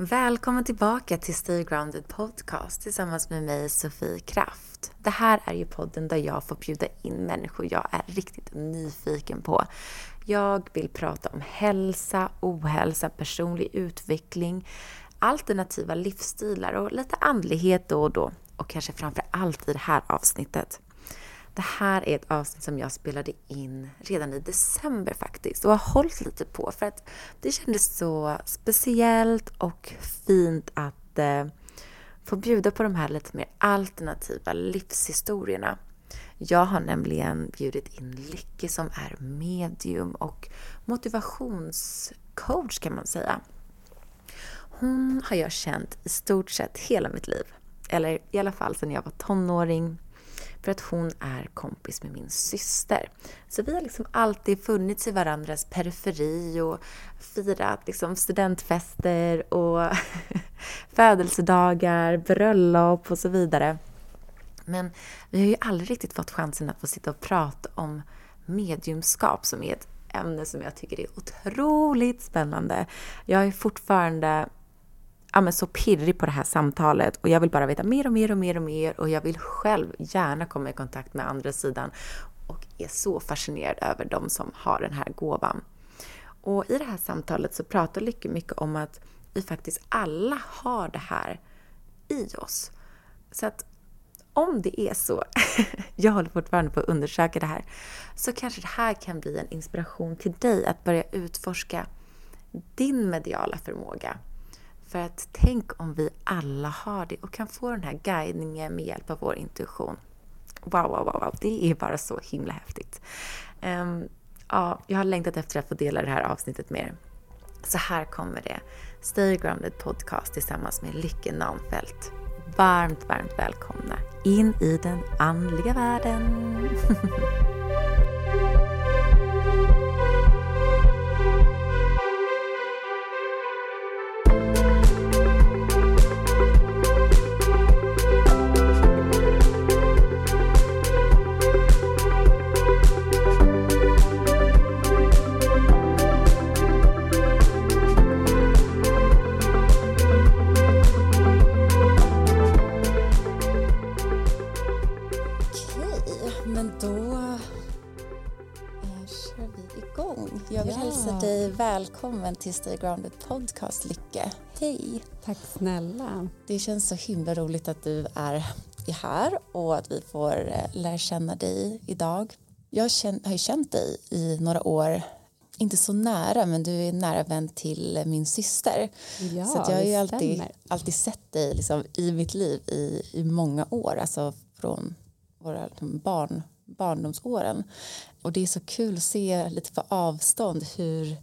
Välkommen tillbaka till Stay Grounded Podcast tillsammans med mig Sofie Kraft. Det här är ju podden där jag får bjuda in människor jag är riktigt nyfiken på. Jag vill prata om hälsa, ohälsa, personlig utveckling, alternativa livsstilar och lite andlighet då och då. Och kanske framför allt i det här avsnittet. Det här är ett avsnitt som jag spelade in redan i december faktiskt och har hållit lite på för att det kändes så speciellt och fint att eh, få bjuda på de här lite mer alternativa livshistorierna. Jag har nämligen bjudit in Lycke som är medium och motivationscoach kan man säga. Hon har jag känt i stort sett hela mitt liv. Eller i alla fall sedan jag var tonåring för att hon är kompis med min syster. Så vi har liksom alltid funnits i varandras periferi och firat liksom studentfester och födelsedagar, bröllop och så vidare. Men vi har ju aldrig riktigt fått chansen att få sitta och prata om mediumskap som är ett ämne som jag tycker är otroligt spännande. Jag är fortfarande ja, men så pirrig på det här samtalet och jag vill bara veta mer och mer och mer och mer och jag vill själv gärna komma i kontakt med andra sidan och är så fascinerad över de som har den här gåvan. Och i det här samtalet så pratar Lycke mycket om att vi faktiskt alla har det här i oss. Så att om det är så, jag håller fortfarande på att undersöka det här, så kanske det här kan bli en inspiration till dig att börja utforska din mediala förmåga för att tänk om vi alla har det och kan få den här guidningen med hjälp av vår intuition. Wow, wow, wow, wow. det är bara så himla häftigt. Um, ja, jag har längtat efter att få dela det här avsnittet med er. Så här kommer det. Stay Grounded Podcast tillsammans med Lycke Nanfelt. Varmt, varmt välkomna in i den andliga världen. välkommen till Stay Grounded Podcast, Lycke. Hej! Tack snälla. Det känns så himla roligt att du är här och att vi får eh, lära känna dig idag. Jag har ju känt dig i några år, inte så nära, men du är nära vän till min syster. Ja, så jag har ju alltid, alltid sett dig liksom i mitt liv i, i många år, alltså från våra barn, barndomsåren. Och det är så kul att se lite på avstånd hur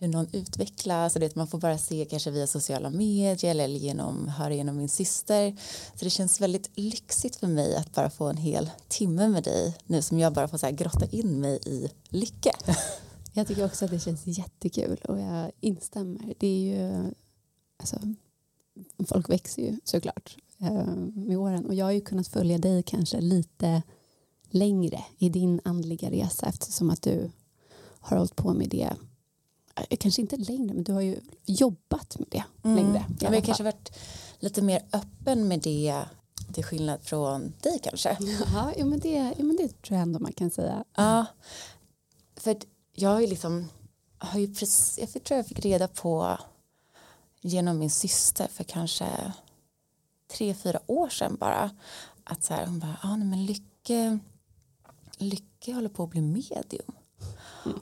hur någon utvecklas och det man får bara se kanske via sociala medier eller genom, höra genom min syster. Så det känns väldigt lyxigt för mig att bara få en hel timme med dig nu som jag bara får så här grotta in mig i lycka. Jag tycker också att det känns jättekul och jag instämmer. Det är ju, alltså, folk växer ju såklart eh, med åren och jag har ju kunnat följa dig kanske lite längre i din andliga resa eftersom att du har hållit på med det Eh, kanske inte längre, men du har ju jobbat med det mm. längre. Ja, vi kanske varit lite mer öppen med det till skillnad från dig kanske. Ja, jo, men det, jo, men det tror jag ändå man kan säga. Ja, för jag har ju liksom, har ju precis, jag tror jag fick reda på genom min syster för kanske tre, fyra år sedan bara att så här, hon bara, ja men Lycke, Lycke håller på att bli medium.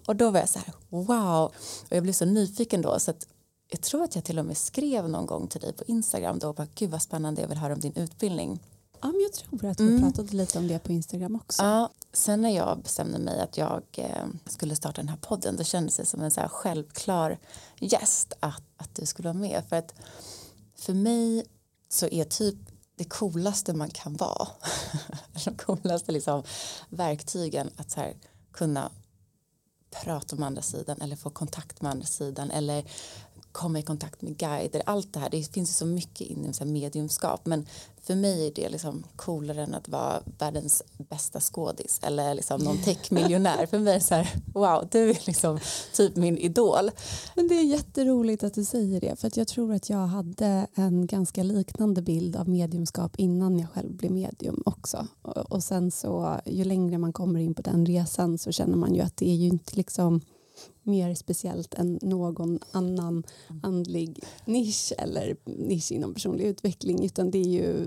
Och då var jag så här, wow. Och jag blev så nyfiken då så att jag tror att jag till och med skrev någon gång till dig på Instagram då och bara, gud vad spännande jag vill höra om din utbildning. Ja, men jag tror att vi mm. pratade lite om det på Instagram också. Ja, sen när jag bestämde mig att jag eh, skulle starta den här podden då kändes det som en så här självklar gäst att, att du skulle vara med. För att för mig så är typ det coolaste man kan vara, de coolaste liksom verktygen att så här, kunna prata med andra sidan eller få kontakt med andra sidan eller komma i kontakt med guider, allt det här, det finns ju så mycket inom så mediumskap men för mig är det liksom coolare än att vara världens bästa skådis eller liksom någon techmiljonär. för mig är det så här, wow, du är liksom typ min idol. Men det är jätteroligt att du säger det för att jag tror att jag hade en ganska liknande bild av mediumskap innan jag själv blev medium också. Och, och sen så ju längre man kommer in på den resan så känner man ju att det är ju inte liksom mer speciellt än någon annan andlig nisch eller nisch inom personlig utveckling utan det är ju,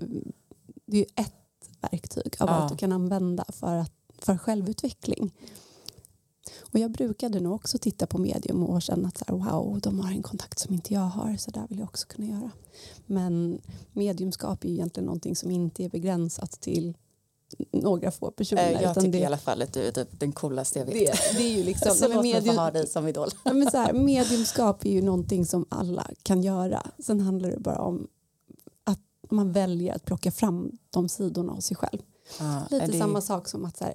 det är ett verktyg av ja. allt du kan använda för, att, för självutveckling. Och jag brukade nog också titta på medium och känna att så här, wow, de har en kontakt som inte jag har, så där vill jag också kunna göra. Men mediumskap är ju egentligen någonting som inte är begränsat till några få personer. Eh, jag tycker det, i alla fall att du är typ den coolaste jag vet. Det, det är ju liksom, så låt medium, ha dig som idol. Men så här, mediumskap är ju någonting som alla kan göra. Sen handlar det bara om att man väljer att plocka fram de sidorna av sig själv. Ah, Lite samma sak som att så här,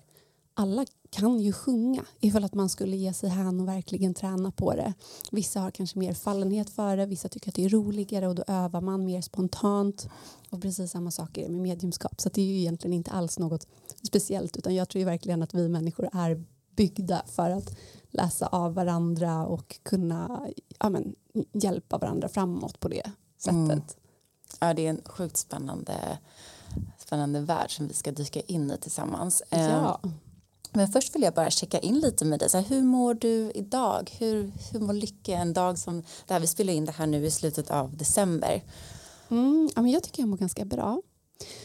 alla kan ju sjunga ifall att man skulle ge sig hän och verkligen träna på det. Vissa har kanske mer fallenhet för det, vissa tycker att det är roligare och då övar man mer spontant. Och precis samma sak är det med mediumskap. Så det är ju egentligen inte alls något speciellt utan jag tror ju verkligen att vi människor är byggda för att läsa av varandra och kunna ja, men, hjälpa varandra framåt på det sättet. Mm. Ja, det är en sjukt spännande, spännande värld som vi ska dyka in i tillsammans. Ja. Men först vill jag bara checka in lite med dig. Så här, hur mår du idag? Hur, hur mår Lycke en dag som det här, vi spelar in det här nu i slutet av december? Mm, ja, men jag tycker jag mår ganska bra.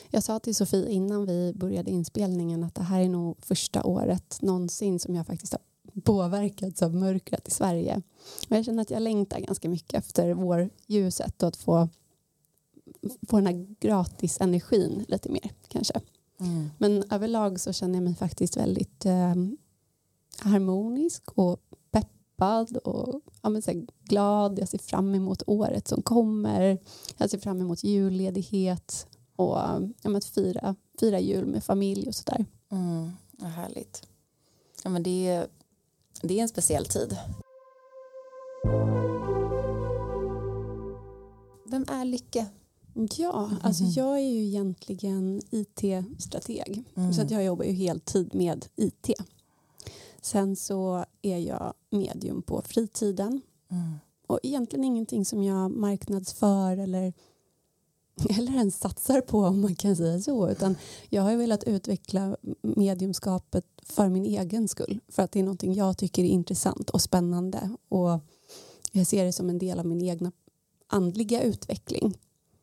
Jag sa till Sofie innan vi började inspelningen att det här är nog första året någonsin som jag faktiskt har påverkats av mörkret i Sverige. Och jag känner att jag längtar ganska mycket efter vårljuset och att få, få den här gratis energin lite mer kanske. Mm. Men överlag så känner jag mig faktiskt väldigt eh, harmonisk och peppad och ja, men så glad. Jag ser fram emot året som kommer. Jag ser fram emot julledighet och ja, att fira, fira jul med familj och sådär. Mm, vad härligt. Ja, men det, är, det är en speciell tid. Vem är Lycke? Ja, mm. alltså jag är ju egentligen IT-strateg. Mm. Så att jag jobbar ju heltid med IT. Sen så är jag medium på fritiden. Mm. Och egentligen ingenting som jag marknadsför eller, eller ens satsar på om man kan säga så. Utan jag har velat utveckla mediumskapet för min egen skull. För att det är någonting jag tycker är intressant och spännande. Och jag ser det som en del av min egna andliga utveckling.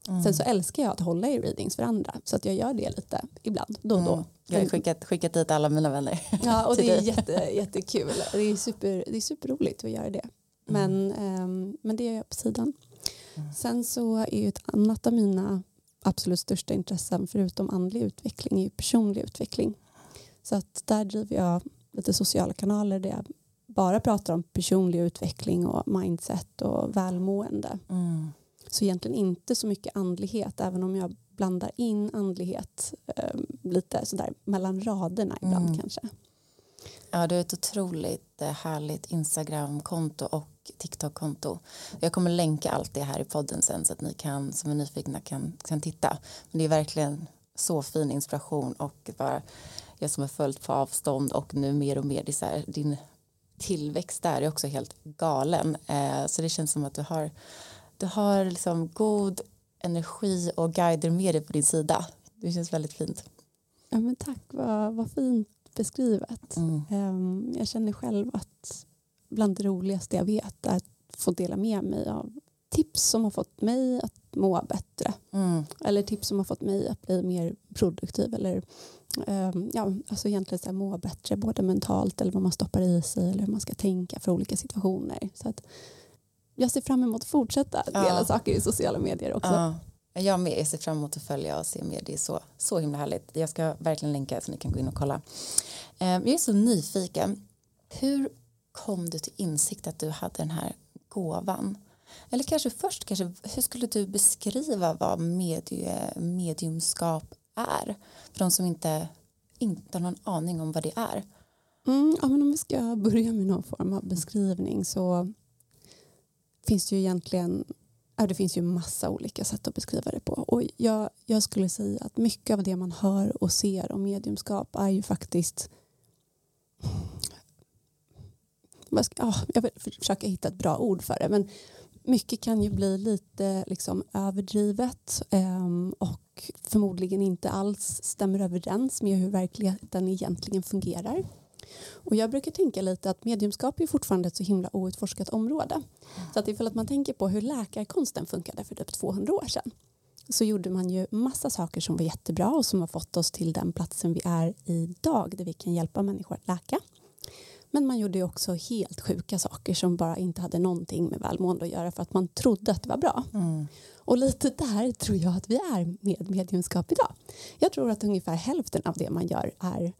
Mm. Sen så älskar jag att hålla i readings för andra så att jag gör det lite ibland då och då. Mm. Jag har skickat, skickat dit alla mina vänner. Ja och det är jätte, jättekul. Det är, super, det är superroligt att göra det. Men, mm. um, men det gör jag på sidan. Mm. Sen så är ju ett annat av mina absolut största intressen förutom andlig utveckling är ju personlig utveckling. Så att där driver jag lite sociala kanaler där jag bara pratar om personlig utveckling och mindset och välmående. Mm. Så egentligen inte så mycket andlighet, även om jag blandar in andlighet eh, lite sådär mellan raderna ibland mm. kanske. Ja, du har ett otroligt eh, härligt Instagram-konto och TikTok-konto. Jag kommer länka allt det här i podden sen så att ni kan, som är nyfikna kan, kan titta. Men det är verkligen så fin inspiration och bara jag som har följt på avstånd och nu mer och mer, det är här, din tillväxt där är också helt galen. Eh, så det känns som att du har du har liksom god energi och guider med dig på din sida. Det känns väldigt fint. Ja, men tack, vad, vad fint beskrivet. Mm. Um, jag känner själv att bland det roligaste jag vet är att få dela med mig av tips som har fått mig att må bättre. Mm. Eller tips som har fått mig att bli mer produktiv. Eller um, ja, alltså egentligen så må bättre både mentalt eller vad man stoppar i sig eller hur man ska tänka för olika situationer. Så att, jag ser fram emot att fortsätta dela ja. saker i sociala medier också. Ja. Jag med, jag ser fram emot att följa och se mer. Det är så, så himla härligt. Jag ska verkligen länka så ni kan gå in och kolla. Eh, jag är så nyfiken. Hur kom du till insikt att du hade den här gåvan? Eller kanske först, kanske, hur skulle du beskriva vad medie, mediumskap är? För de som inte, inte har någon aning om vad det är. Mm, ja, men om vi ska börja med någon form av beskrivning så finns det ju egentligen det finns ju massa olika sätt att beskriva det på. Och jag, jag skulle säga att mycket av det man hör och ser om mediumskap är ju faktiskt jag vill försöka hitta ett bra ord för det. Men mycket kan ju bli lite liksom överdrivet ehm, och förmodligen inte alls stämmer överens med hur verkligheten egentligen fungerar. Och jag brukar tänka lite att mediumskap är fortfarande ett så himla outforskat område. Så att ifall att man tänker på hur läkarkonsten funkade för typ 200 år sedan så gjorde man ju massa saker som var jättebra och som har fått oss till den platsen vi är idag där vi kan hjälpa människor att läka. Men man gjorde också helt sjuka saker som bara inte hade någonting med välmående att göra för att man trodde att det var bra. Mm. Och lite där tror jag att vi är med mediumskap idag. Jag tror att ungefär hälften av det man gör är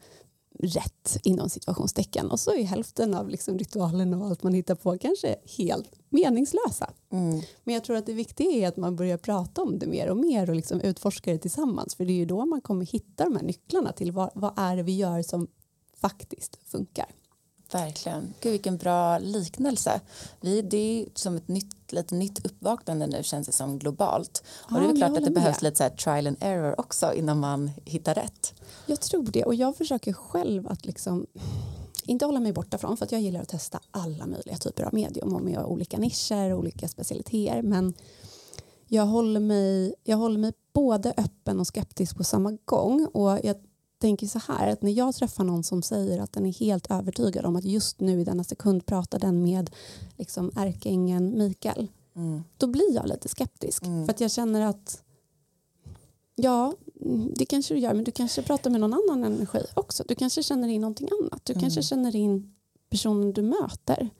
rätt inom situationstecken och så är hälften av liksom ritualen och allt man hittar på kanske helt meningslösa. Mm. Men jag tror att det viktiga är att man börjar prata om det mer och mer och liksom utforska det tillsammans för det är ju då man kommer hitta de här nycklarna till vad, vad är det vi gör som faktiskt funkar. Verkligen. Gud vilken bra liknelse. Vi, det är som ett nytt, lite nytt uppvaknande nu känns det som globalt. Och ja, det är väl klart att det behövs lite så trial and error också innan man hittar rätt. Jag tror det och jag försöker själv att liksom inte hålla mig borta från för att jag gillar att testa alla möjliga typer av medium och med olika nischer och olika specialiteter men jag håller mig, jag håller mig både öppen och skeptisk på samma gång och jag tänker så här att när jag träffar någon som säger att den är helt övertygad om att just nu i denna sekund pratar den med liksom ärkeängeln Mikael mm. då blir jag lite skeptisk mm. för att jag känner att ja det kanske du gör men du kanske pratar med någon annan energi också du kanske känner in någonting annat du mm. kanske känner in personen du möter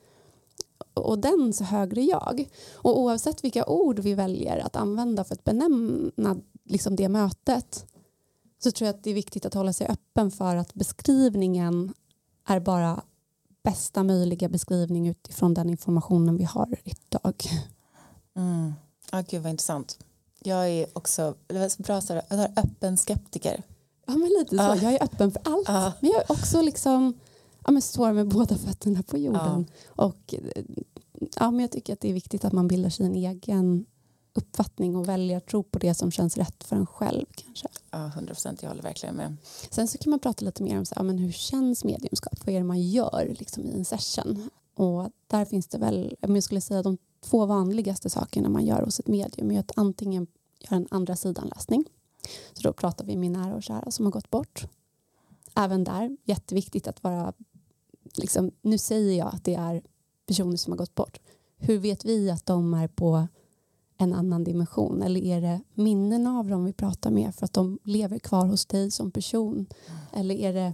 och dens högre jag. Och oavsett vilka ord vi väljer att använda för att benämna liksom det mötet så tror jag att det är viktigt att hålla sig öppen för att beskrivningen är bara bästa möjliga beskrivning utifrån den informationen vi har idag. Mm. Ah, gud vad intressant. Jag är också det var bra så här, öppen skeptiker. Ja men lite så. Ah. Jag är öppen för allt. Ah. Men jag är också liksom ja, men står med båda fötterna på jorden. Och ja, men jag tycker att det är viktigt att man bildar sin egen uppfattning och välja att tro på det som känns rätt för en själv. kanske. Ja, 100 procent. Jag håller verkligen med. Sen så kan man prata lite mer om så, ja, men hur känns mediumskap? Vad är det man gör liksom, i en session? Och där finns det väl, jag skulle säga de två vanligaste sakerna man gör hos ett medium är att antingen göra en andra sidan-läsning. Så då pratar vi med nära och kära som har gått bort. Även där, jätteviktigt att vara, liksom, nu säger jag att det är personer som har gått bort. Hur vet vi att de är på en annan dimension? Eller är det minnen av dem vi pratar med för att de lever kvar hos dig som person? Eller är det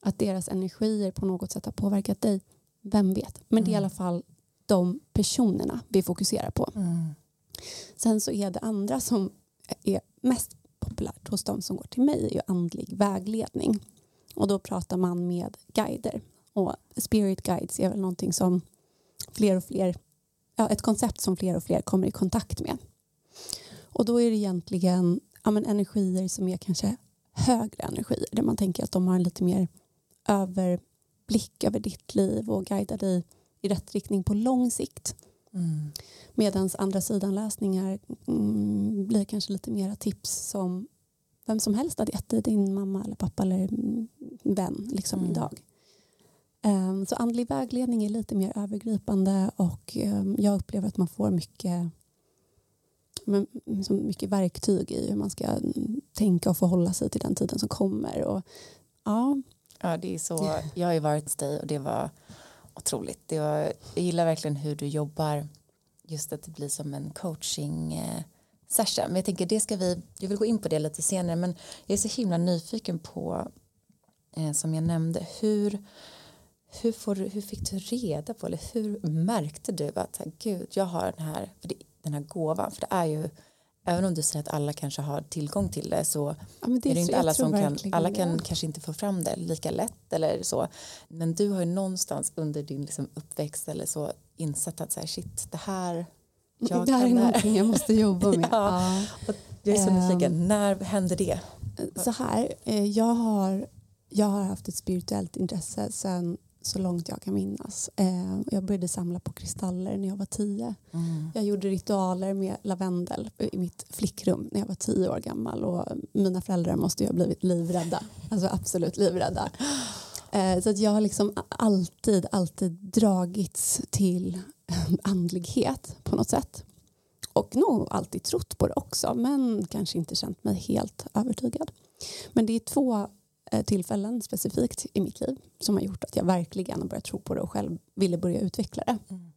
att deras energier på något sätt har påverkat dig? Vem vet? Men det är i mm. alla fall de personerna vi fokuserar på. Mm. Sen så är det andra som är mest populärt hos de som går till mig är andlig vägledning. Och då pratar man med guider. Och spirit guides är väl någonting som fler och fler ja, ett koncept som fler och fler kommer i kontakt med. Och då är det egentligen ja, men energier som är kanske högre energier där man tänker att de har en lite mer överblick över ditt liv och guidar dig i rätt riktning på lång sikt. Mm. Medan andra sidan läsningar mm, blir kanske lite mera tips som vem som helst hade gett dig, din mamma eller pappa eller vän liksom mm. idag. Ehm, så andlig vägledning är lite mer övergripande och ehm, jag upplever att man får mycket, mycket verktyg i hur man ska tänka och förhålla sig till den tiden som kommer. Och, ja. ja, det är så. Jag har ju varit hos dig och det var otroligt. Det var, jag gillar verkligen hur du jobbar just att det blir som en coaching eh, session. Men jag tänker det ska vi, jag vill gå in på det lite senare men jag är så himla nyfiken på eh, som jag nämnde hur hur, får du, hur fick du reda på eller hur märkte du att gud jag har den här, den här gåvan för det är ju även om du säger att alla kanske har tillgång till det så ja, det är det inte alla som kan alla kan ja. kanske inte få fram det lika lätt eller så men du har ju någonstans under din liksom uppväxt eller så insett att så här, shit det här jag det här är någonting jag måste jobba med ja. ja. jag är så nyfiken, um, när hände det? Så här, eh, jag har, jag har haft ett spirituellt intresse sedan så långt jag kan minnas. Eh, jag började samla på kristaller när jag var tio. Mm. Jag gjorde ritualer med lavendel i mitt flickrum när jag var tio år gammal och mina föräldrar måste ju ha blivit livrädda. Alltså absolut livrädda. Eh, så att jag har liksom alltid, alltid dragits till andlighet på något sätt. Och nog alltid trott på det också men kanske inte känt mig helt övertygad. Men det är två tillfällen specifikt i mitt liv som har gjort att jag verkligen har börjat tro på det och själv ville börja utveckla det. Mm.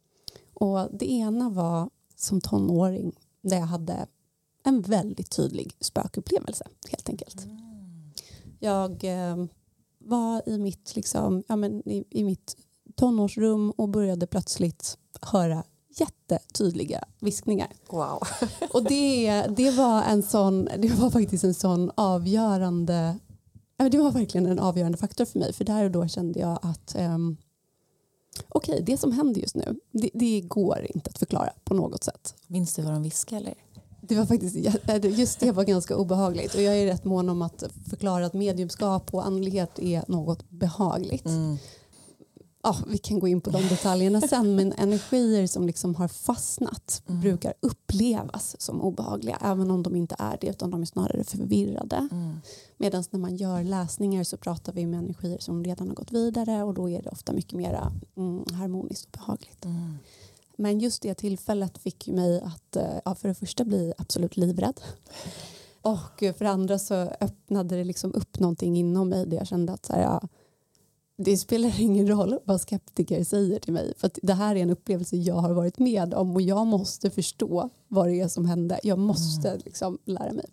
Och det ena var som tonåring där jag hade en väldigt tydlig spökupplevelse helt enkelt. Mm. Jag eh, var i mitt, liksom, ja, men i, i mitt tonårsrum och började plötsligt höra jättetydliga viskningar. Wow. och det, det, var en sån, det var faktiskt en sån avgörande det var verkligen en avgörande faktor för mig för där och då kände jag att um, okej, okay, det som händer just nu det, det, går inte att förklara på något sätt. Minns du vad de viskade eller? Det var faktiskt, just det var ganska obehagligt och jag är rätt mån om att förklara att mediumskap och andlighet är något behagligt. Mm ja, vi kan gå in på de detaljerna sen, men energier som liksom har fastnat mm. brukar upplevas som obehagliga, även om de inte är det, utan de är snarare förvirrade. Mm. Medan när man gör läsningar så pratar vi med energier som redan har gått vidare och då är det ofta mycket mer mm, harmoniskt och behagligt. Mm. Men just det tillfället fick mig att eh, ja, för det första bli absolut livrädd. Och för det andra så öppnade det liksom upp någonting inom mig där jag kände att så här, ja, det spelar ingen roll vad skeptiker säger till mig för det här är en upplevelse jag har varit med om och jag måste förstå vad det är som hände. Jag måste mm. liksom lära mig.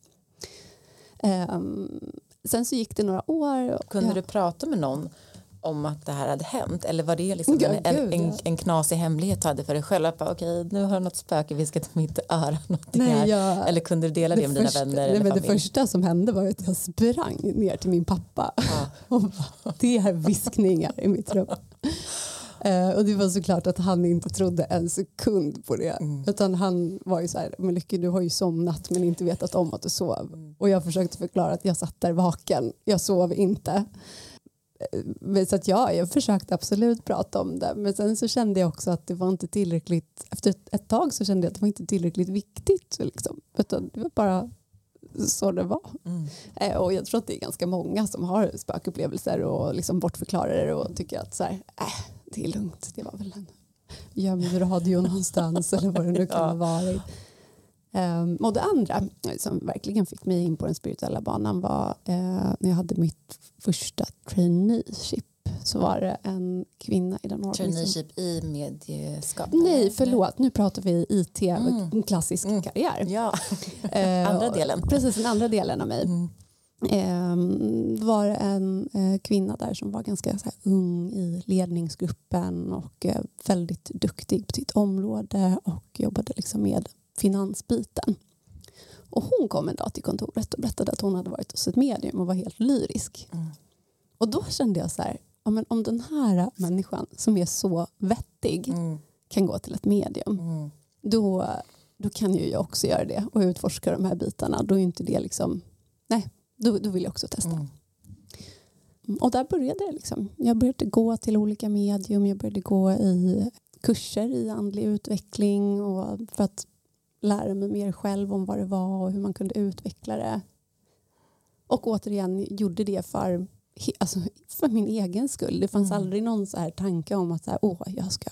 Um, sen så gick det några år. Kunde ja. du prata med någon om att det här hade hänt eller var det liksom ja, en, gud, en, ja. en, knasig hemlighet du hade för dig själv? Okej, okay, nu har något spöke viskat i mitt öra. Nej, här. Jag, eller kunde du dela det, det med första, dina vänner? Nej, men det första som hände var att jag sprang ner till min pappa ja. och bara, det är viskningar i mitt rum. Uh, och det var såklart att han inte trodde en sekund på det. Mm. Utan han var ju så här, men Lycke du har ju somnat men inte vetat om att du sov. Mm. Och jag försökte förklara att jag satt där vaken, jag sov inte. Så att ja, jag försökte absolut prata om det. Men sen så kände jag också att det var inte tillräckligt, efter ett, tag så kände jag att det var inte tillräckligt viktigt. Liksom. Utan det var bara så det var. Mm. Eh, och jag tror att det är ganska många som har spökupplevelser och liksom bortförklarar det och tycker att så här, äh, det är lugnt, det var väl en gömd radio någonstans eller vad det nu kan ha varit. Um, och det andra som verkligen fick mig in på den spirituella banan var uh, när jag hade mitt första traineeship så var det en kvinna i den Traineeship i medieskap? Nej, förlåt. Nu pratar vi IT, mm. en klassisk mm. karriär. Ja, andra delen. Precis, den andra delen av mig. Mm. Det var en uh, kvinna där som var ganska här, ung i ledningsgruppen och uh, väldigt duktig på sitt område och jobbade liksom med finansbiten. Och hon kom en dag till kontoret och berättade att hon hade varit hos ett medium och var helt lyrisk. Mm. Och då kände jag så här, ja, men om den här människan som är så vettig mm. kan gå till ett medium, mm. då, då kan ju jag också göra det och utforska de här bitarna. Då är inte det liksom, nej, då, då vill jag också testa. Mm. Och där började det. Liksom. Jag började gå till olika medium, jag började gå i kurser i andlig utveckling och för att lära mig mer själv om vad det var och hur man kunde utveckla det. Och återigen gjorde det för, alltså, för min egen skull. Det fanns mm. aldrig någon så här tanke om att så här, Åh, jag ska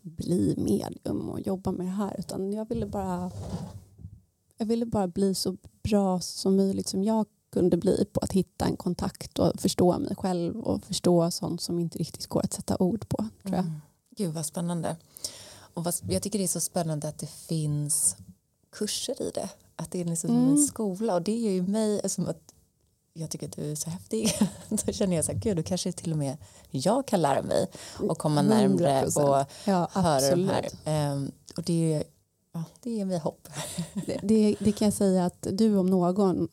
bli medium och jobba med det här. Utan jag ville bara, jag ville bara bli så bra som möjligt som jag kunde bli på att hitta en kontakt och förstå mig själv och förstå sånt som inte riktigt går att sätta ord på. Tror jag. Mm. Gud vad spännande. Och vad, jag tycker det är så spännande att det finns kurser i det. Att det är liksom mm. en skola och det ger ju mig som att jag tycker att du är så häftig. Då känner jag så här, gud, då kanske till och med jag kan lära mig och komma närmre och ja, höra de här. Um, och det ja, det ger mig hopp. Det, det, det, kan jag säga att du om någon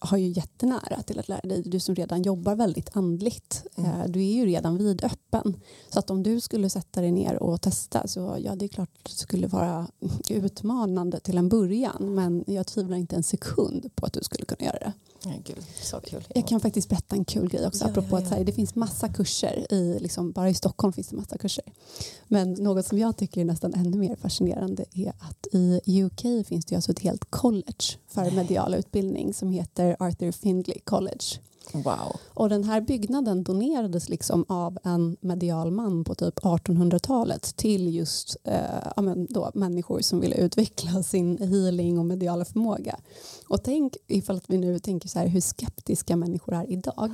har ju jättenära till att lära dig. Du som redan jobbar väldigt andligt. Mm. Eh, du är ju redan vidöppen. Så att om du skulle sätta dig ner och testa så ja, det är klart att det skulle vara utmanande till en början. Men jag tvivlar inte en sekund på att du skulle kunna göra det. Gud, så kul. Jag kan faktiskt berätta en kul grej också. Ja, apropå ja, att ja. så här, det finns massa kurser. I, liksom, bara i Stockholm finns det massa kurser. Men något som jag tycker är nästan ännu mer fascinerande är att i UK finns det alltså ett helt college för medial utbildning som heter Arthur Findlay College. Wow. Och den här byggnaden donerades liksom av en medial man på typ 1800-talet till just eh, då, människor som ville utveckla sin healing och mediala förmåga. Och tänk ifall att vi nu tänker så här hur skeptiska människor är idag.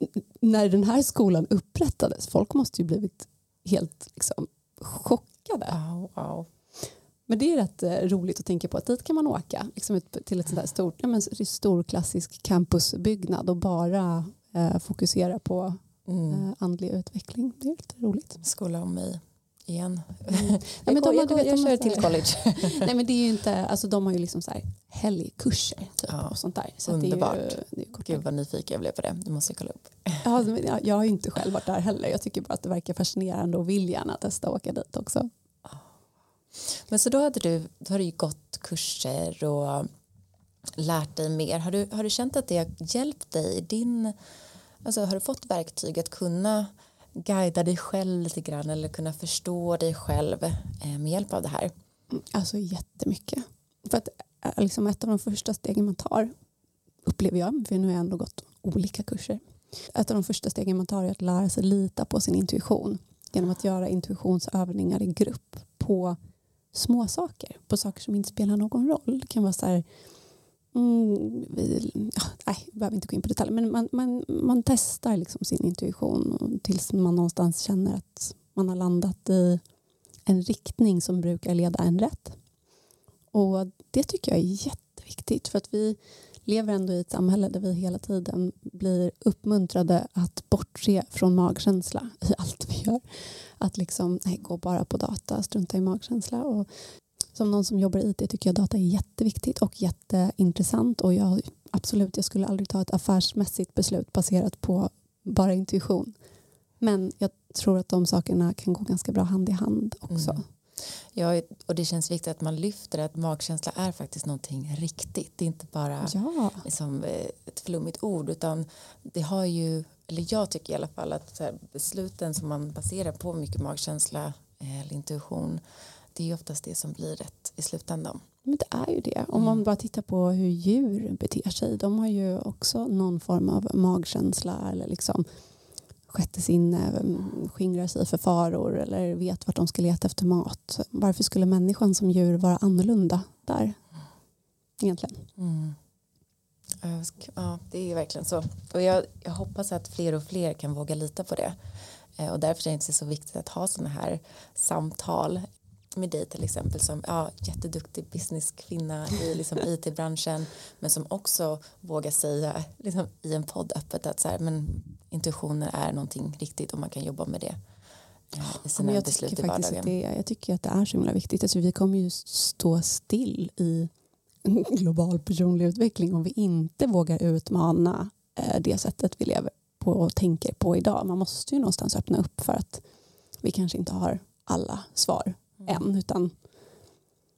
N- När den här skolan upprättades, folk måste ju blivit helt liksom, chockade. Wow, wow. Men det är rätt eh, roligt att tänka på att dit kan man åka liksom till ett sånt där stort, ja, men, stor klassisk campusbyggnad och bara eh, fokusera på Mm. eh, andlig utveckling. Det är lite roligt. Skola om mig igen. Nej, men jag de går, har- jag, går, vet, jag kör till här- college. Nej men det är ju inte, alltså de har ju liksom så här helgkurser typ, Ja, och sånt där. Så underbart. Det är ju, det är Gud vad nyfiken jag blev på det. Du måste kolla upp. ja, jag, jag har ju inte själv varit där heller. Jag tycker bara att det verkar fascinerande och vill gärna testa att åka dit också. Men så då, hade du, då har du ju gått kurser och lärt dig mer. Har du, har du känt att det har hjälpt dig i din... Alltså har du fått verktyg att kunna guida dig själv lite grann eller kunna förstå dig själv eh, med hjälp av det här? Alltså jättemycket. För att eh, liksom ett av de första stegen man tar upplever jag, för nu har jag ändå gått olika kurser. Ett av de första stegen man tar är att lära sig lita på sin intuition genom att göra intuitionsövningar i grupp på små saker, på saker som inte spelar någon roll. Det kan vara så här, mm, vi, ja, nej, jag behöver inte gå in på detaljer, men man, man, man testar liksom sin intuition tills man någonstans känner att man har landat i en riktning som brukar leda en rätt. Och det tycker jag är jätteviktigt för att vi lever ändå i ett samhälle där vi hela tiden blir uppmuntrade att bortse från magkänsla i allt vi gör. Att liksom, nej, gå bara på data, strunta i magkänsla. Och som någon som jobbar i IT tycker jag data är jätteviktigt och jätteintressant och jag, absolut, jag skulle aldrig ta ett affärsmässigt beslut baserat på bara intuition. Men jag tror att de sakerna kan gå ganska bra hand i hand också. Mm. Ja, och det känns viktigt att man lyfter att magkänsla är faktiskt någonting riktigt. Det är inte bara Ja. liksom, eh, ett flummigt ord utan det har ju, eller jag tycker i alla fall att här, besluten som man baserar på mycket magkänsla eh, eller intuition det är oftast det som blir rätt i slutändan. Men det är ju det. Om man Mm. bara tittar på hur djur beter sig. De har ju också någon form av magkänsla eller liksom sjätte sinne, skingrar sig för faror eller vet vart de ska leta efter mat. Varför skulle människan som djur vara annorlunda där? Egentligen. Mm. Ja, det är verkligen så. Och jag, jag hoppas att fler och fler kan våga lita på det. Eh, och därför är det så viktigt att ha sådana här samtal med dig till exempel som ja, jätteduktig businesskvinna i liksom IT-branschen men som också vågar säga liksom, i en podd öppet att så här, men intuitioner är någonting riktigt och man kan jobba med det eh, i Men sina jag beslut tycker i faktiskt vardagen. det, jag tycker att det är så himla viktigt. Alltså vi kommer ju stå still i global personlig utveckling om vi inte vågar utmana eh, det sättet vi lever på och tänker på idag. Man måste ju någonstans öppna upp för att vi kanske inte har alla svar än. Utan,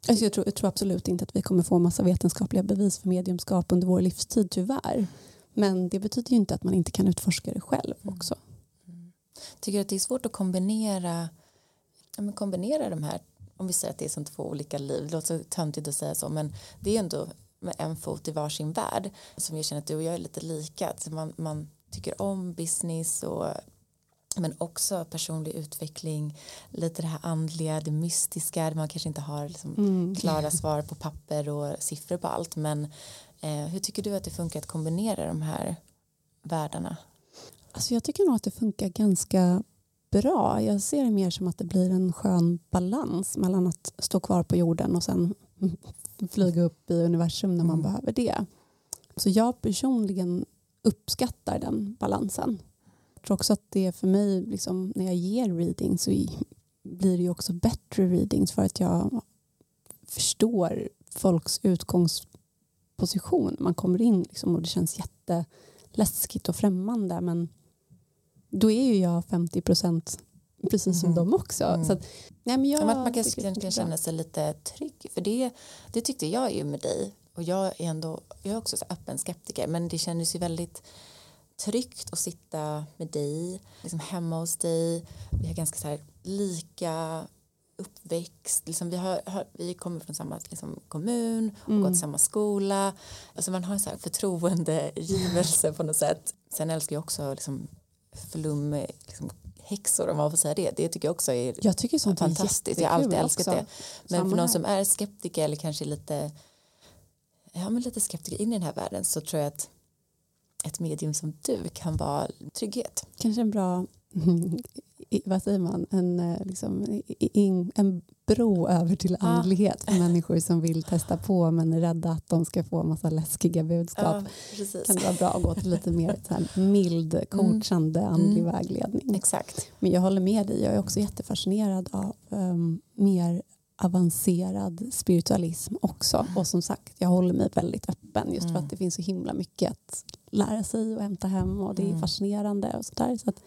alltså jag, tror, jag tror absolut inte att vi kommer få massa vetenskapliga bevis för mediumskap under vår livstid tyvärr. Men det betyder ju inte att man inte kan utforska det själv också. Tycker du att det är svårt att kombinera, ja, men kombinera de här, om vi säger att det är som två olika liv, det låter så töntigt att säga så, men det är ändå med en fot i varsin värld som jag känner att du och jag är lite lika, att man, man tycker om business och men också personlig utveckling, lite det här andliga, det mystiska, man kanske inte har liksom Mm. klara svar på papper och siffror på allt, men eh, hur tycker du att det funkar att kombinera de här världarna? Alltså jag tycker nog att det funkar ganska bra. Jag ser det mer som att det blir en skön balans mellan att stå kvar på jorden och sen flyga upp i universum när man Mm. behöver det. Så jag personligen uppskattar den balansen. Tror också att det för mig, liksom, när jag ger reading så blir det ju också bättre readings för att jag förstår folks utgångsposition. Man kommer in liksom, och det känns jätteläskigt och främmande men då är ju jag 50 procent precis som Mhm. de också. Mm. Så att, nej, men jag Ja, man kan, bra. känna sig lite trygg för det, det tyckte jag ju med dig och och jag är ändå, jag är också så öppen skeptiker men det kändes ju väldigt tryggt att sitta med dig, liksom hemma hos dig. Vi har ganska så här lika uppväxt, liksom vi, har, har, vi kommer från samma liksom, kommun och mm. gått samma skola. Alltså man har en så här förtroendegivelse på något sätt. Sen älskar jag också liksom, flum, liksom, häxor om man får säga det. Det tycker jag också är jag tycker sånt fantastiskt. Jag har alltid älskat också. det. Men Samma för någon som är skeptiker eller kanske lite, ja, men lite skeptiker in i den här världen så tror jag att ett medium som du kan vara trygghet. Kanske en bra, vad säger man, en, eh, liksom, en bro över till andlighet för människor som vill testa på men är rädda att de ska få massa läskiga budskap. Ja, kan det vara bra att gå till lite mer så här mild, mm. coachande mm. andlig mm. vägledning. Exakt. Men jag håller med dig, jag är också jättefascinerad av um, mer avancerad spiritualism också. Mm. Och som sagt, jag håller mig väldigt öppen just mm. för att det finns så himla mycket att lära sig och hämta hem och det är mm. fascinerande och sådär. Så att,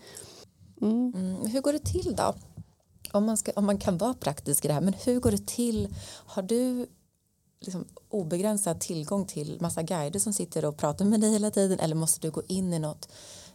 mm. mm. Hur går det till då? Om man, ska, om man kan vara praktisk i det här, men hur går det till? Har du liksom obegränsad tillgång till massa guider som sitter och pratar med dig hela tiden eller måste du gå in i något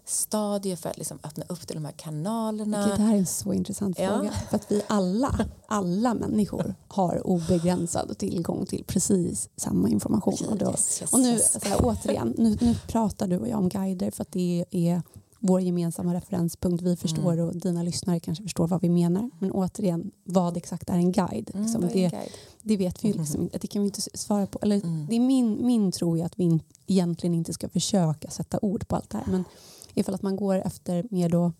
stadie för att liksom öppna upp till de här kanalerna. Okay, det här är en så intressant ja. fråga. För att vi alla, alla människor har obegränsad tillgång till precis samma information. Okay, och, då, yes, yes, och nu, yes. Här, återigen, nu, nu pratar du och jag om guider för att det är vår gemensamma referenspunkt. Vi förstår mm. och dina lyssnare kanske förstår vad vi menar. Men återigen, vad exakt är en guide? Mm, liksom, det, guide? det, vet vi liksom inte. Det kan vi inte svara på. Eller, mm. Det är min, min tro är att vi egentligen inte ska försöka sätta ord på allt det här. Men ifall att man går efter mer då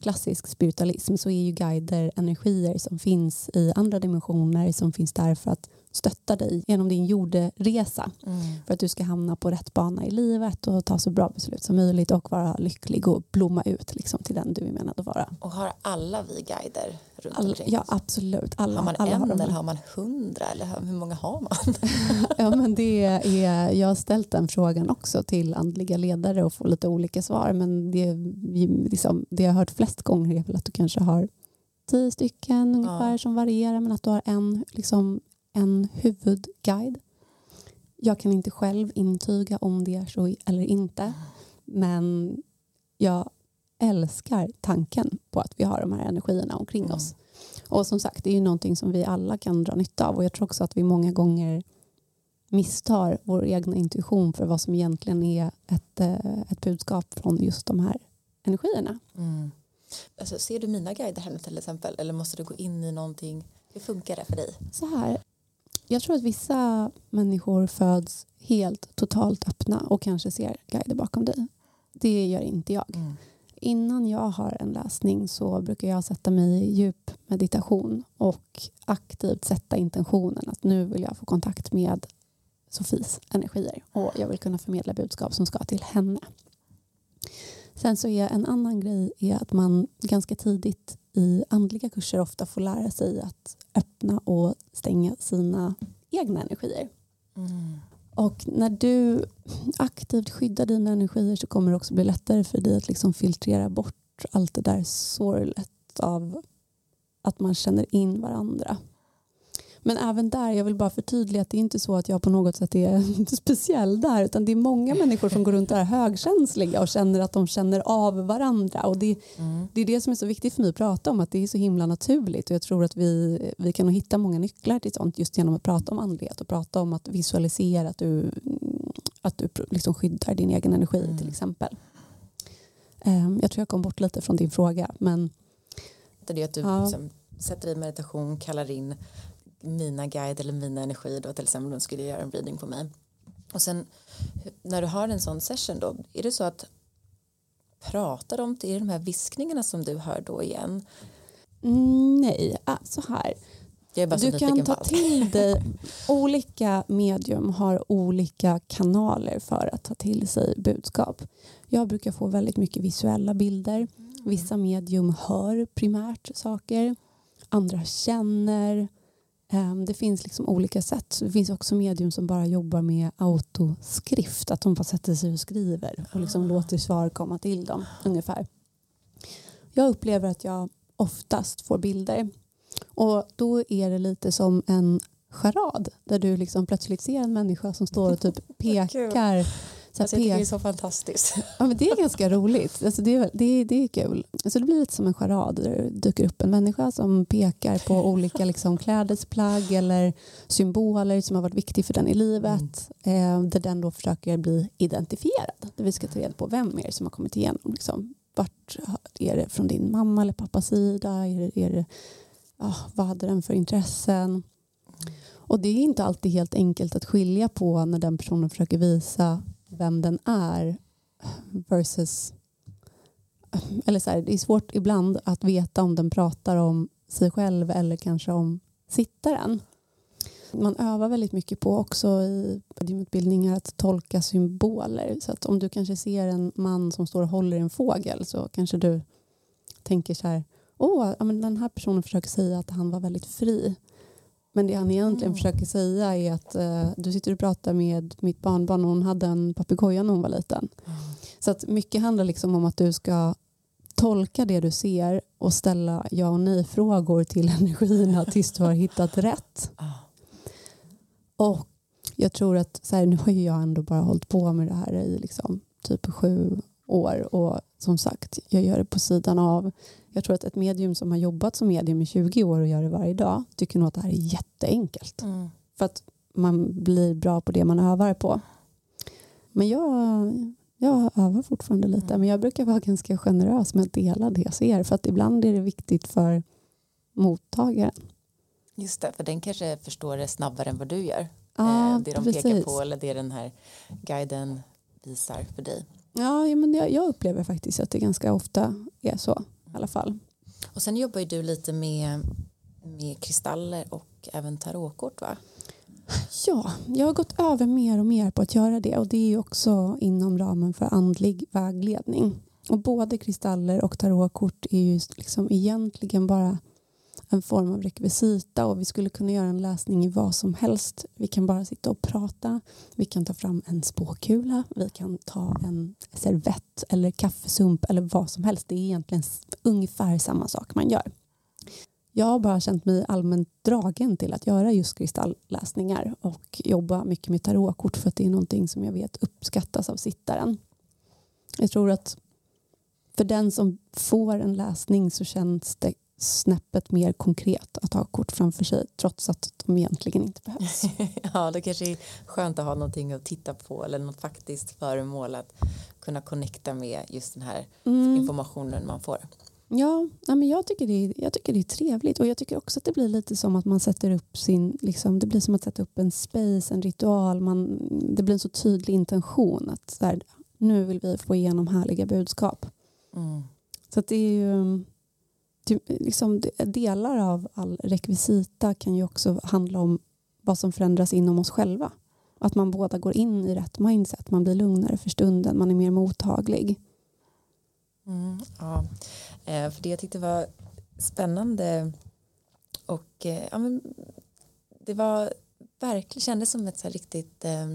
klassisk spiritualism så är ju guider energier som finns i andra dimensioner som finns där för att stötta dig genom din jorderesa mm. för att du ska hamna på rätt bana i livet och ta så bra beslut som möjligt och vara lycklig och blomma ut liksom, till den du är menad att vara. Och har alla vi guider runt All, omkring? Ja, absolut. Alla, har man alla en har eller har man hundra eller hur många har man? ja, men det är, jag har ställt den frågan också till andliga ledare och får lite olika svar men det, liksom, det jag har hört flest gånger är väl att du kanske har tio stycken ungefär ja. som varierar men att du har en liksom, en huvudguide. Jag kan inte själv intyga om det är så eller inte. Men jag älskar tanken på att vi har de här energierna omkring mm. oss. Och som sagt, det är ju någonting som vi alla kan dra nytta av. Och jag tror också att vi många gånger misstar vår egna intuition för vad som egentligen är ett, eh, ett budskap från just de här energierna. Mm. Alltså, ser du mina guider här till exempel eller måste du gå in i någonting? Hur funkar det för dig? Så här, jag tror att vissa människor föds helt totalt öppna och kanske ser guider bakom dig. Det gör inte jag. Mm. Innan jag har en läsning så brukar jag sätta mig i djup meditation och aktivt sätta intentionen att nu vill jag få kontakt med Sofies energier och jag vill kunna förmedla budskap som ska till henne. Sen så är en annan grej är att man ganska tidigt i andliga kurser ofta får lära sig att öppna och stänga sina egna energier. Mm. Och när du aktivt skyddar dina energier så kommer det också bli lättare för dig att liksom filtrera bort allt det där sorlet av att man känner in varandra. Men även där, jag vill bara förtydliga att det är inte så att jag på något sätt är speciell där utan det är många människor som går runt där högkänsliga och känner att de känner av varandra och det, mm. det är det som är så viktigt för mig att prata om att det är så himla naturligt och jag tror att vi, vi kan hitta många nycklar till sånt just genom att prata om andlighet och prata om att visualisera att du, att du liksom skyddar din egen energi mm. till exempel. Um, jag tror jag kom bort lite från din fråga men det är att du ja. liksom sätter i meditation, kallar in mina guide eller mina energi då till exempel om de skulle göra en reading på mig. Och sen när du har en sån session då, är det så att pratar de till de här viskningarna som du hör då igen? Mm, nej, ah, så här. du kan ta till dig, olika medium har olika kanaler för att ta till sig budskap. Jag brukar få väldigt mycket visuella bilder. Vissa medium hör primärt saker. Andra känner. Ehm, det finns liksom olika sätt. Det finns också medium som bara jobbar med autoskrift. Att de bara sätter sig och skriver och liksom ah. låter svar komma till dem. ungefär. Jag upplever att jag oftast får bilder. Och Då är det lite som en charad där du liksom plötsligt ser en människa som står och typ pekar. Så alltså, jag tycker det är så fantastiskt. Ja, men det är ganska roligt. Alltså det, är, det, det är kul. Alltså det blir lite som en charad där det dyker upp en människa som pekar på olika liksom, klädesplagg eller symboler som har varit viktiga för den i livet. Mm. Eh, där den då försöker bli identifierad. Där vi ska ta reda på vem är det som har kommit igenom. Liksom, vart är det från din mamma eller pappas sida? Är det, är det, oh, vad hade den för intressen? Och det är inte alltid helt enkelt att skilja på när den personen försöker visa vem den är versus... Eller så här, det är svårt ibland att veta om den pratar om sig själv eller kanske om sittaren. Man övar väldigt mycket på också i utbildningar att tolka symboler. Så att om du kanske ser en man som står och håller en fågel så kanske du tänker så här, åh, den här personen försöker säga att han var väldigt fri. Men det han egentligen försöker säga är att uh, du sitter och pratar med mitt barnbarn och hon hade en papegoja när hon var liten. Mm. Så att mycket handlar liksom om att du ska tolka det du ser och ställa ja och nej-frågor till energierna tills du har hittat rätt. Och jag tror att, så här, nu har jag ändå bara hållit på med det här i liksom, typ sju år och som sagt, jag gör det på sidan av. Jag tror att ett medium som har jobbat som medium i 20 år och gör det varje dag tycker nog att det här är jätteenkelt. Mm. För att man blir bra på det man övar på. Men jag, jag övar fortfarande lite. Mm. Men jag brukar vara ganska generös med att dela det jag ser. För att ibland är det viktigt för mottagaren. Just det, för den kanske förstår det snabbare än vad du gör. Ja, eh, det de precis. pekar på eller det den här guiden visar för dig. Ja, men jag, jag upplever faktiskt att det ganska ofta är så i alla fall. Och sen jobbar ju du lite med, med kristaller och även tarotkort va? Ja, jag har gått över mer och mer på att göra det och det är också inom ramen för andlig vägledning. Och både kristaller och tarotkort är ju liksom egentligen bara en form av rekvisita och vi skulle kunna göra en läsning i vad som helst. Vi kan bara sitta och prata. Vi kan ta fram en spåkula. Vi kan ta en servett eller kaffesump eller vad som helst. Det är egentligen ungefär samma sak man gör. Jag har bara känt mig allmänt dragen till att göra just kristallläsningar och jobba mycket med tarotkort för att det är någonting som jag vet uppskattas av sittaren. Jag tror att för den som får en läsning så känns det snäppet mer konkret att ha kort framför sig trots att de egentligen inte behövs. ja, det kanske är skönt att ha någonting att titta på eller något faktiskt föremål att kunna connecta med just den här mm. informationen man får. Ja, men jag, tycker det är, jag tycker det är trevligt och jag tycker också att det blir lite som att man sätter upp sin, liksom, det blir som att sätta upp en space, en ritual, man, det blir en så tydlig intention att så här, nu vill vi få igenom härliga budskap. Mm. Så det är ju liksom, delar av all rekvisita kan ju också handla om vad som förändras inom oss själva. Att man båda går in i rätt mindset, man blir lugnare för stunden, man är mer mottaglig. Mm, ja, eh, för det jag tyckte var spännande och eh, ja, men det var verkligen kändes som ett så riktigt eh,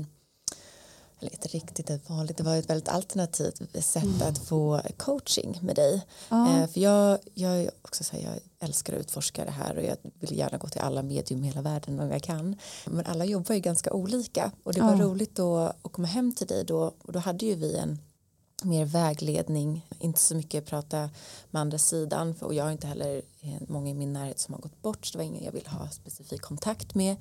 eller inte riktigt ett vanligt, det var ett väldigt alternativt sätt mm. att få coaching med dig. Ja. Eh, för jag, jag, också så här, jag älskar att utforska det här och jag vill gärna gå till alla medium i hela världen om jag kan. Men alla jobbar ju ganska olika och det var roligt då att komma hem till dig då och då hade ju vi en mer vägledning, inte så mycket prata med andra sidan och jag har inte heller eh, många i min närhet som har gått bort så det var ingen jag ville ha specifik kontakt med.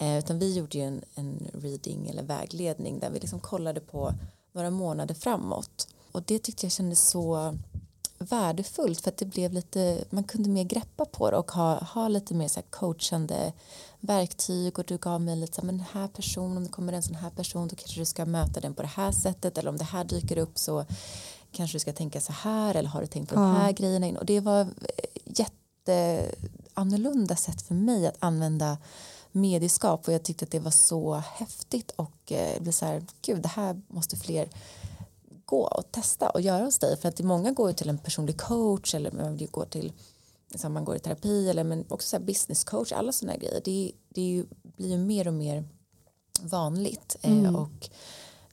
Eh, utan vi gjorde ju en, en reading eller vägledning där vi liksom kollade på några månader framåt. Och det tyckte jag kändes så värdefullt för att det blev lite, man kunde mer greppa på det och ha, ha lite mer så coachande verktyg och du gav mig lite så men den här personen, om det kommer en sån här person då kanske du ska möta den på det här sättet eller om det här dyker upp så kanske du ska tänka så här eller har du tänkt på ja. de här grejerna och det var jätteannorlunda sätt för mig att använda medieskap och jag tyckte att det var så häftigt och eh, det blev så här, gud det här måste fler gå och testa och göra hos dig. För att många går till en personlig coach eller man går till liksom man går i terapi eller men också så business coach alla sådana grejer. Det, det ju, blir ju mer och mer vanligt. Eh, mm. och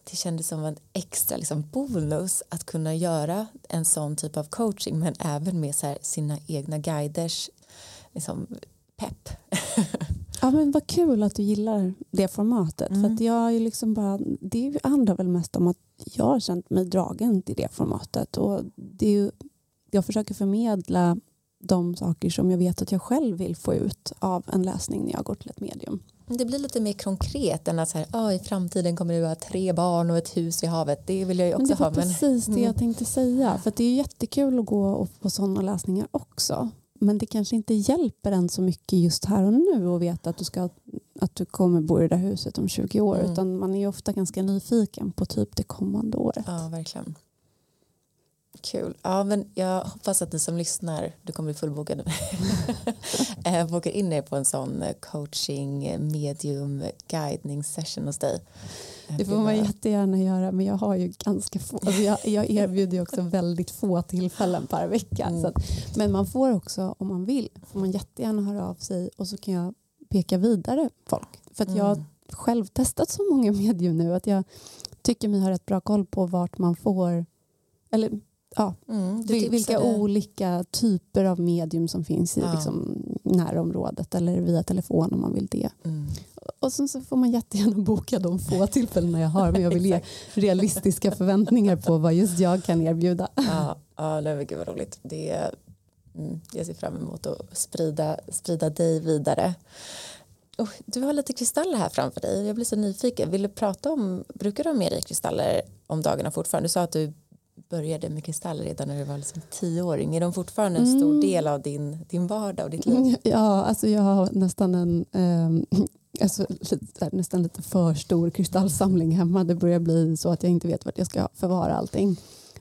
det kändes som en extra liksom, bonus att kunna göra en sån typ av coaching men även med så här, sina egna guiders liksom, pepp Ja, men vad kul att du gillar det formatet. Mm. För jag är liksom bara, det handlar väl mest om att jag har känt mig dragen till det formatet. Och det är ju, jag försöker förmedla de saker som jag vet att jag själv vill få ut av en läsning när jag går till ett medium. Det blir lite mer konkret än att så här, oh, i framtiden kommer det vara tre barn och ett hus vid havet. Det vill jag ju Men också det var ha. Men... precis det Mm. jag tänkte säga. För det är jättekul att gå på sådana läsningar också. Men det kanske inte hjälper en så mycket just här och nu att veta att du, ska, att du kommer bo i det där huset om 20 år. Mm. Utan man är ju ofta ganska nyfiken på typ det kommande året. Ja, verkligen. Kul. Ja, men jag hoppas att ni som lyssnar, du kommer bli fullbokad, eh, bokar in er på en sån eh, coaching, eh, medium, guidning session hos dig. Det får man jättegärna göra men jag har ju ganska få. Alltså jag, jag erbjuder ju också väldigt få tillfällen per vecka. Mm. Att, men man får också om man vill får man jättegärna höra av sig och så kan jag peka vidare folk. För att jag har Mm. själv testat så många medium nu att jag tycker mig ha rätt bra koll på vart man får eller ja, Mm, vilka olika typer av medium som finns i Ja. liksom, närområdet eller via telefon om man vill det. Mm. Och sen så får man jättegärna boka de få tillfällena jag har men jag vill ge realistiska förväntningar på vad just jag kan erbjuda. Ja, ja nej, gud vad roligt. Det, mm, jag ser fram emot att sprida, sprida dig vidare. Oh, du har lite kristaller här framför dig. Jag blir så nyfiken. Vill du prata om, brukar du ha med dig kristaller om dagarna fortfarande? Du sa att du började med kristaller redan när du var liksom tioåring. Är de fortfarande en stor Mm. del av din, din vardag och ditt liv? Ja, alltså jag har nästan en ehm, alltså, lite, nästan lite för stor kristallsamling hemma. Det börjar bli så att jag inte vet vart jag ska förvara allting.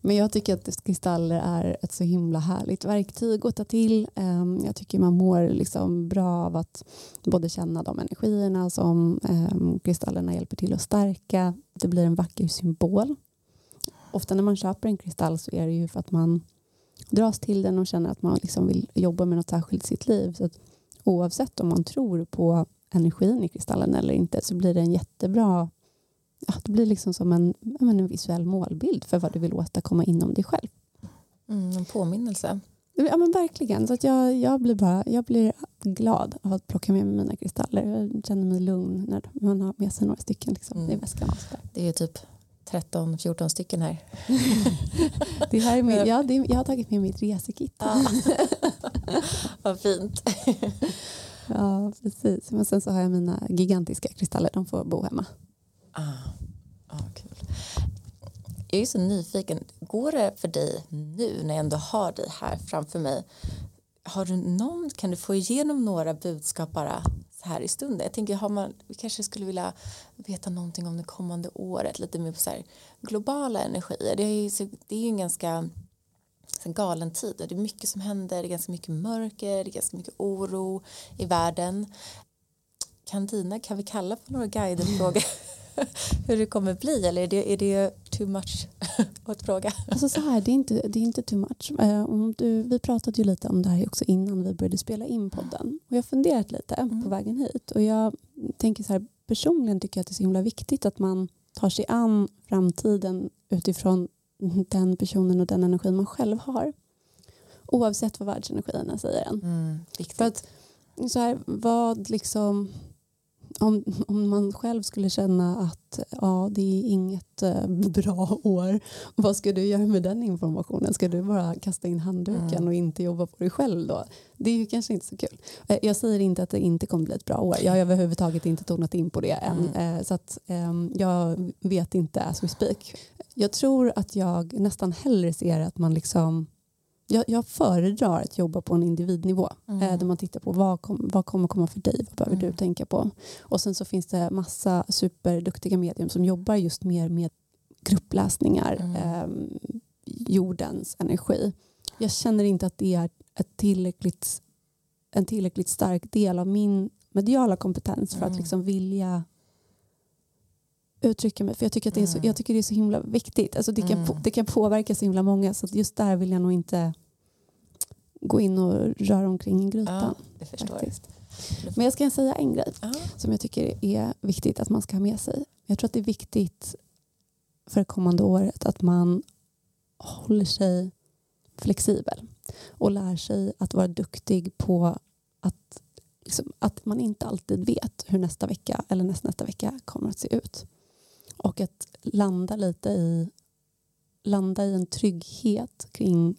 Men jag tycker att kristaller är ett så himla härligt verktyg att ta till. Ehm, Jag tycker man mår liksom bra av att både känna de energierna som ehm, kristallerna hjälper till att stärka. Det blir en vacker symbol. Ofta när man köper en kristall så är det ju för att man dras till den och känner att man liksom vill jobba med något särskilt i sitt liv. Så att oavsett om man tror på energin i kristallen eller inte så blir det en jättebra ja, det blir liksom som en, en visuell målbild för vad du vill åstadkomma inom dig själv. Mm, en påminnelse. Ja men verkligen. Så att jag, jag, blir bara, jag blir glad av att plocka med mig mina kristaller. Jag känner mig lugn när man har med sig några stycken liksom, Mm. i väskan. Det är typ 13-14 stycken här. Det här är min, ja, det, jag har tagit med mitt resekit. Ja. Vad fint. Ja, precis. Men sen så har jag mina gigantiska kristaller. De får bo hemma. Ah, ah, kul. Jag är så nyfiken. Går det för dig nu när jag ändå har dig här framför mig? Har du någon, kan du få igenom några budskap bara här i stunden? Jag tänker, har man, vi kanske skulle vilja veta någonting om det kommande året, lite mer på så här globala energier. Det är ju, det är ju en ganska en galen tid. Det är mycket som händer, det är ganska mycket mörker, det är ganska mycket oro i världen. Kan dina, kan vi kalla på några guider fråga hur det kommer bli eller är det, är det too much att fråga? Alltså så här, det är inte, det är inte too much. Eh, om du, vi pratade ju lite om det här också innan vi började spela in podden. Och jag har funderat lite Mm. på vägen hit. Och jag tänker så här, personligen tycker jag att det är så himla viktigt att man tar sig an framtiden utifrån den personen och den energin man själv har. Oavsett vad världsenergierna säger en. Mm, viktigt. För att så här, vad liksom om, om man själv skulle känna att ja, det är inget eh, bra år, vad ska du göra med den informationen? Ska du bara kasta in handduken Mm. och inte jobba på dig själv då? Det är ju kanske inte så kul. Eh, Jag säger inte att det inte kommer bli ett bra år. Jag har överhuvudtaget inte tonat in på det än. Mm. Eh, Så att, ehm, jag vet inte as we speak. Jag tror att jag nästan hellre ser att man liksom jag, jag föredrar att jobba på en individnivå Mm. eh, där man tittar på vad, kom, vad kommer komma för dig, vad behöver Mm. du tänka på. Och sen så finns det massa superduktiga medium som jobbar just mer med gruppläsningar, Mm. ehm, jordens energi. Jag känner inte att det är ett tillräckligt, en tillräckligt stark del av min mediala kompetens för att Mm. liksom vilja uttrycka mig. För jag tycker, att det är så, Mm. jag tycker det är så himla viktigt. Alltså det, kan, Mm. det kan påverka så himla många så just där vill jag nog inte gå in och röra omkring i grytan. ja, det förstår jag. faktiskt. Men jag ska säga en grej Ja. som jag tycker är viktigt att man ska ha med sig. Jag tror att det är viktigt för det kommande året att man håller sig flexibel och lär sig att vara duktig på att liksom, att man inte alltid vet hur nästa vecka eller nästnästa vecka kommer att se ut. Och att landa lite i, landa i en trygghet kring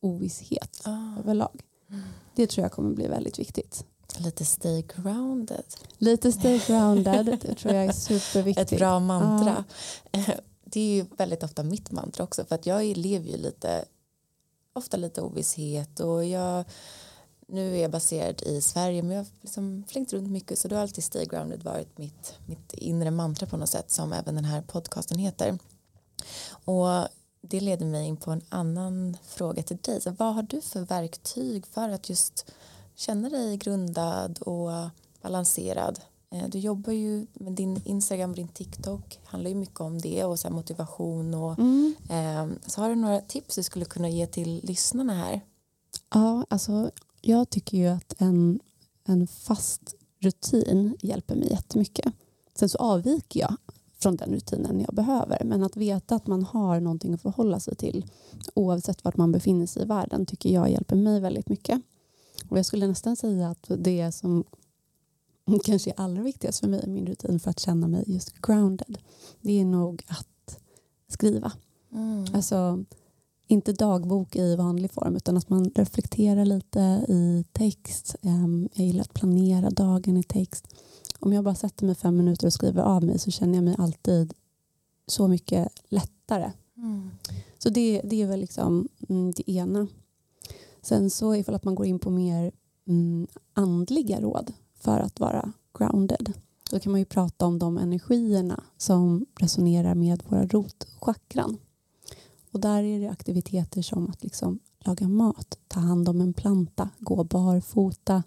ovisshet Ah. överlag. Mm. Det tror jag kommer bli väldigt viktigt. Lite stay grounded. Lite stay grounded, det tror jag är superviktigt. Ett bra mantra. Det är ju väldigt ofta mitt mantra också för att jag lever ju lite ofta lite ovisshet och jag nu är jag baserad i Sverige men jag har liksom flängt runt mycket så då har alltid stay grounded varit mitt, mitt inre mantra på något sätt som även den här podcasten heter. Och det leder mig in på en annan fråga till dig. Så vad har du för verktyg för att just känna dig grundad och balanserad? Eh, Du jobbar ju med din Instagram och din TikTok handlar ju mycket om det och så här motivation och Mm. eh, så har du några tips du skulle kunna ge till lyssnarna här? Ja, alltså, jag tycker ju att en, en fast rutin hjälper mig jättemycket. Sen så avviker jag från den rutinen jag behöver. Men att veta att man har någonting att förhålla sig till oavsett vart man befinner sig i världen tycker jag hjälper mig väldigt mycket. Och jag skulle nästan säga att det som kanske är allra viktigast för mig i min rutin för att känna mig just grounded det är nog att skriva. Mm. Alltså inte dagbok i vanlig form utan att man reflekterar lite i text. Ehm, Jag gillar att planera dagen i text. Om jag bara sätter mig fem minuter och skriver av mig så känner jag mig alltid så mycket lättare. Mm. Så det, det är väl liksom mm, det ena. Sen så ifall att man går in på mer mm, andliga råd för att vara grounded. Då kan man ju prata om de energierna som resonerar med våra rotchakran. Och där är det aktiviteter som att liksom laga mat, ta hand om en planta, gå barfota,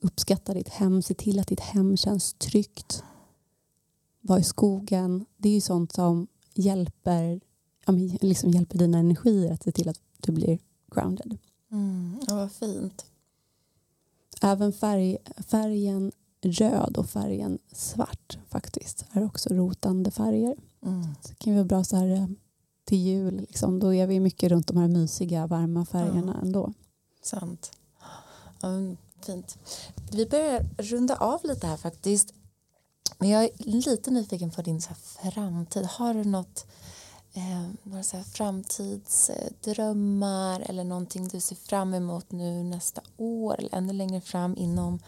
uppskatta ditt hem, se till att ditt hem känns tryggt. Vara i skogen. Det är ju sånt som hjälper, ja, men liksom hjälper dina energier att se till att du blir grounded. Mm. Ja, vad fint. Även färg, färgen röd och färgen svart faktiskt är också rotande färger. Mm. Så det kan vara bra så här eh, till jul. Liksom. Då är vi mycket runt de här mysiga, varma färgerna ändå. Sant. Men fint. Vi börjar runda av lite här faktiskt. Men jag är lite nyfiken på din så framtid. Har du något, eh, några så framtidsdrömmar eller någonting du ser fram emot nu nästa år eller ännu längre fram inom,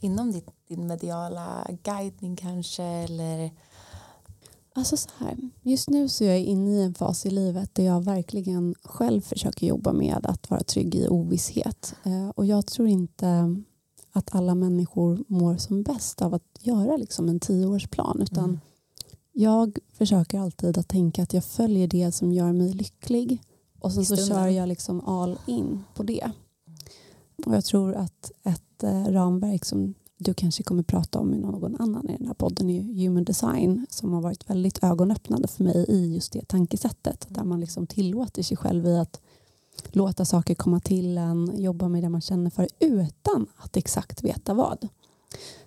inom ditt, din mediala guidning kanske eller Alltså så här, just nu så är jag inne i en fas i livet där jag verkligen själv försöker jobba med att vara trygg i ovisshet. Eh, och jag tror inte att alla människor mår som bäst av att göra liksom en tioårsplan utan Mm. jag försöker alltid att tänka att jag följer det som gör mig lycklig och sen så kör jag liksom all in på det. Och jag tror att ett eh, ramverk som du kanske kommer prata om med någon annan i den här podden är human design som har varit väldigt ögonöppnande för mig i just det tankesättet där man liksom tillåter sig själv i att låta saker komma till en, jobba med det man känner för utan att exakt veta vad.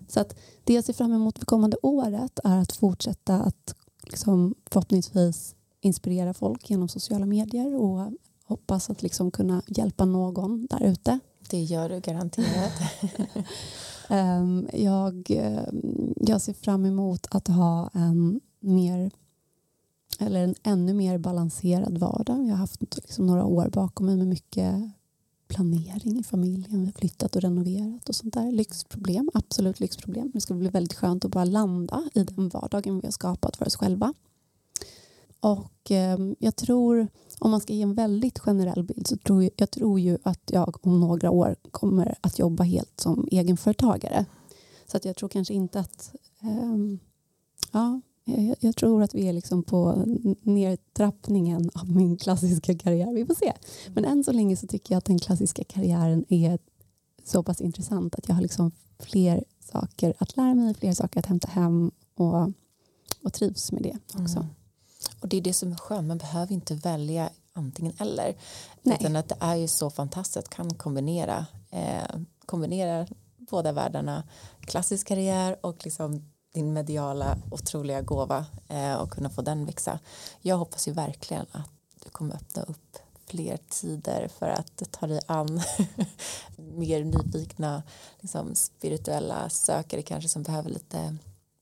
Så att det jag ser fram emot för kommande året är att fortsätta att liksom förhoppningsvis inspirera folk genom sociala medier och hoppas att liksom kunna hjälpa någon där ute. det gör du garanterat. Ehm, jag, eh, jag ser fram emot att ha en mer eller en ännu mer balanserad vardag. Jag har haft liksom några år bakom mig med mycket planering i familjen. Vi har flyttat och renoverat och sånt där. Lyxproblem, absolut lyxproblem. Det ska bli väldigt skönt att bara landa i den vardagen vi har skapat för oss själva. Och ehm, jag tror, om man ska ge en väldigt generell bild, så tror jag, jag tror ju att jag om några år kommer att jobba helt som egenföretagare. Så att jag tror kanske inte att... ehm, ja, jag, jag tror att vi är liksom på nedtrappningen av min klassiska karriär. Vi får se. Men än så länge så tycker jag att den klassiska karriären är så pass intressant att jag har liksom fler saker att lära mig, fler saker att hämta hem och, och trivs med det också. Mm. Och det är det som är skönt, man behöver inte välja antingen eller. Nej. Utan att det är ju så fantastiskt att kan kombinera, eh, kombinera båda världarna. Klassisk karriär och liksom din mediala otroliga gåva eh, och kunna få den växa. Jag hoppas ju verkligen att du kommer öppna upp fler tider för att ta dig an mer nyfikna liksom, spirituella sökare kanske som behöver lite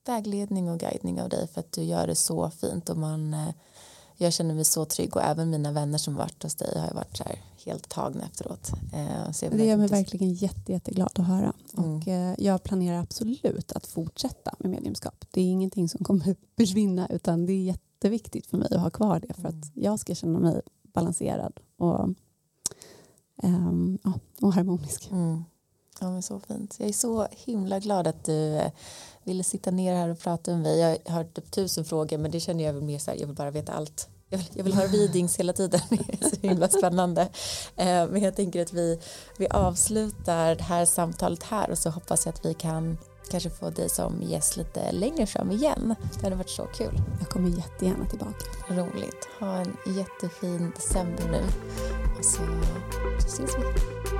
vägledning och guidning av dig för att du gör det så fint och man eh, jag känner mig så trygg och även mina vänner som varit hos dig har varit så här helt tagna efteråt. Eh, det gör mig verkligen jätte, jätteglad att höra. Mm. Och eh, jag planerar absolut att fortsätta med mediumskap. Det är ingenting som kommer försvinna utan det är jätteviktigt för mig att ha kvar det för att mm. jag ska känna mig balanserad och, ja, och harmonisk. Mm. Ja, men så fint. Jag är så himla glad att du eh, ville sitta ner här och prata med mig. Jag har typ tusen frågor men det känner jag väl mer så här, jag vill bara veta allt. Jag vill, jag vill höra readings hela tiden, det är så himla spännande. Eh, men jag tänker att vi, vi avslutar det här samtalet här och så hoppas jag att vi kan kanske få dig som gäst lite längre fram igen. Det hade varit så kul. Jag kommer jättegärna tillbaka. Roligt. Ha en jättefin december nu. Och så, så ses vi.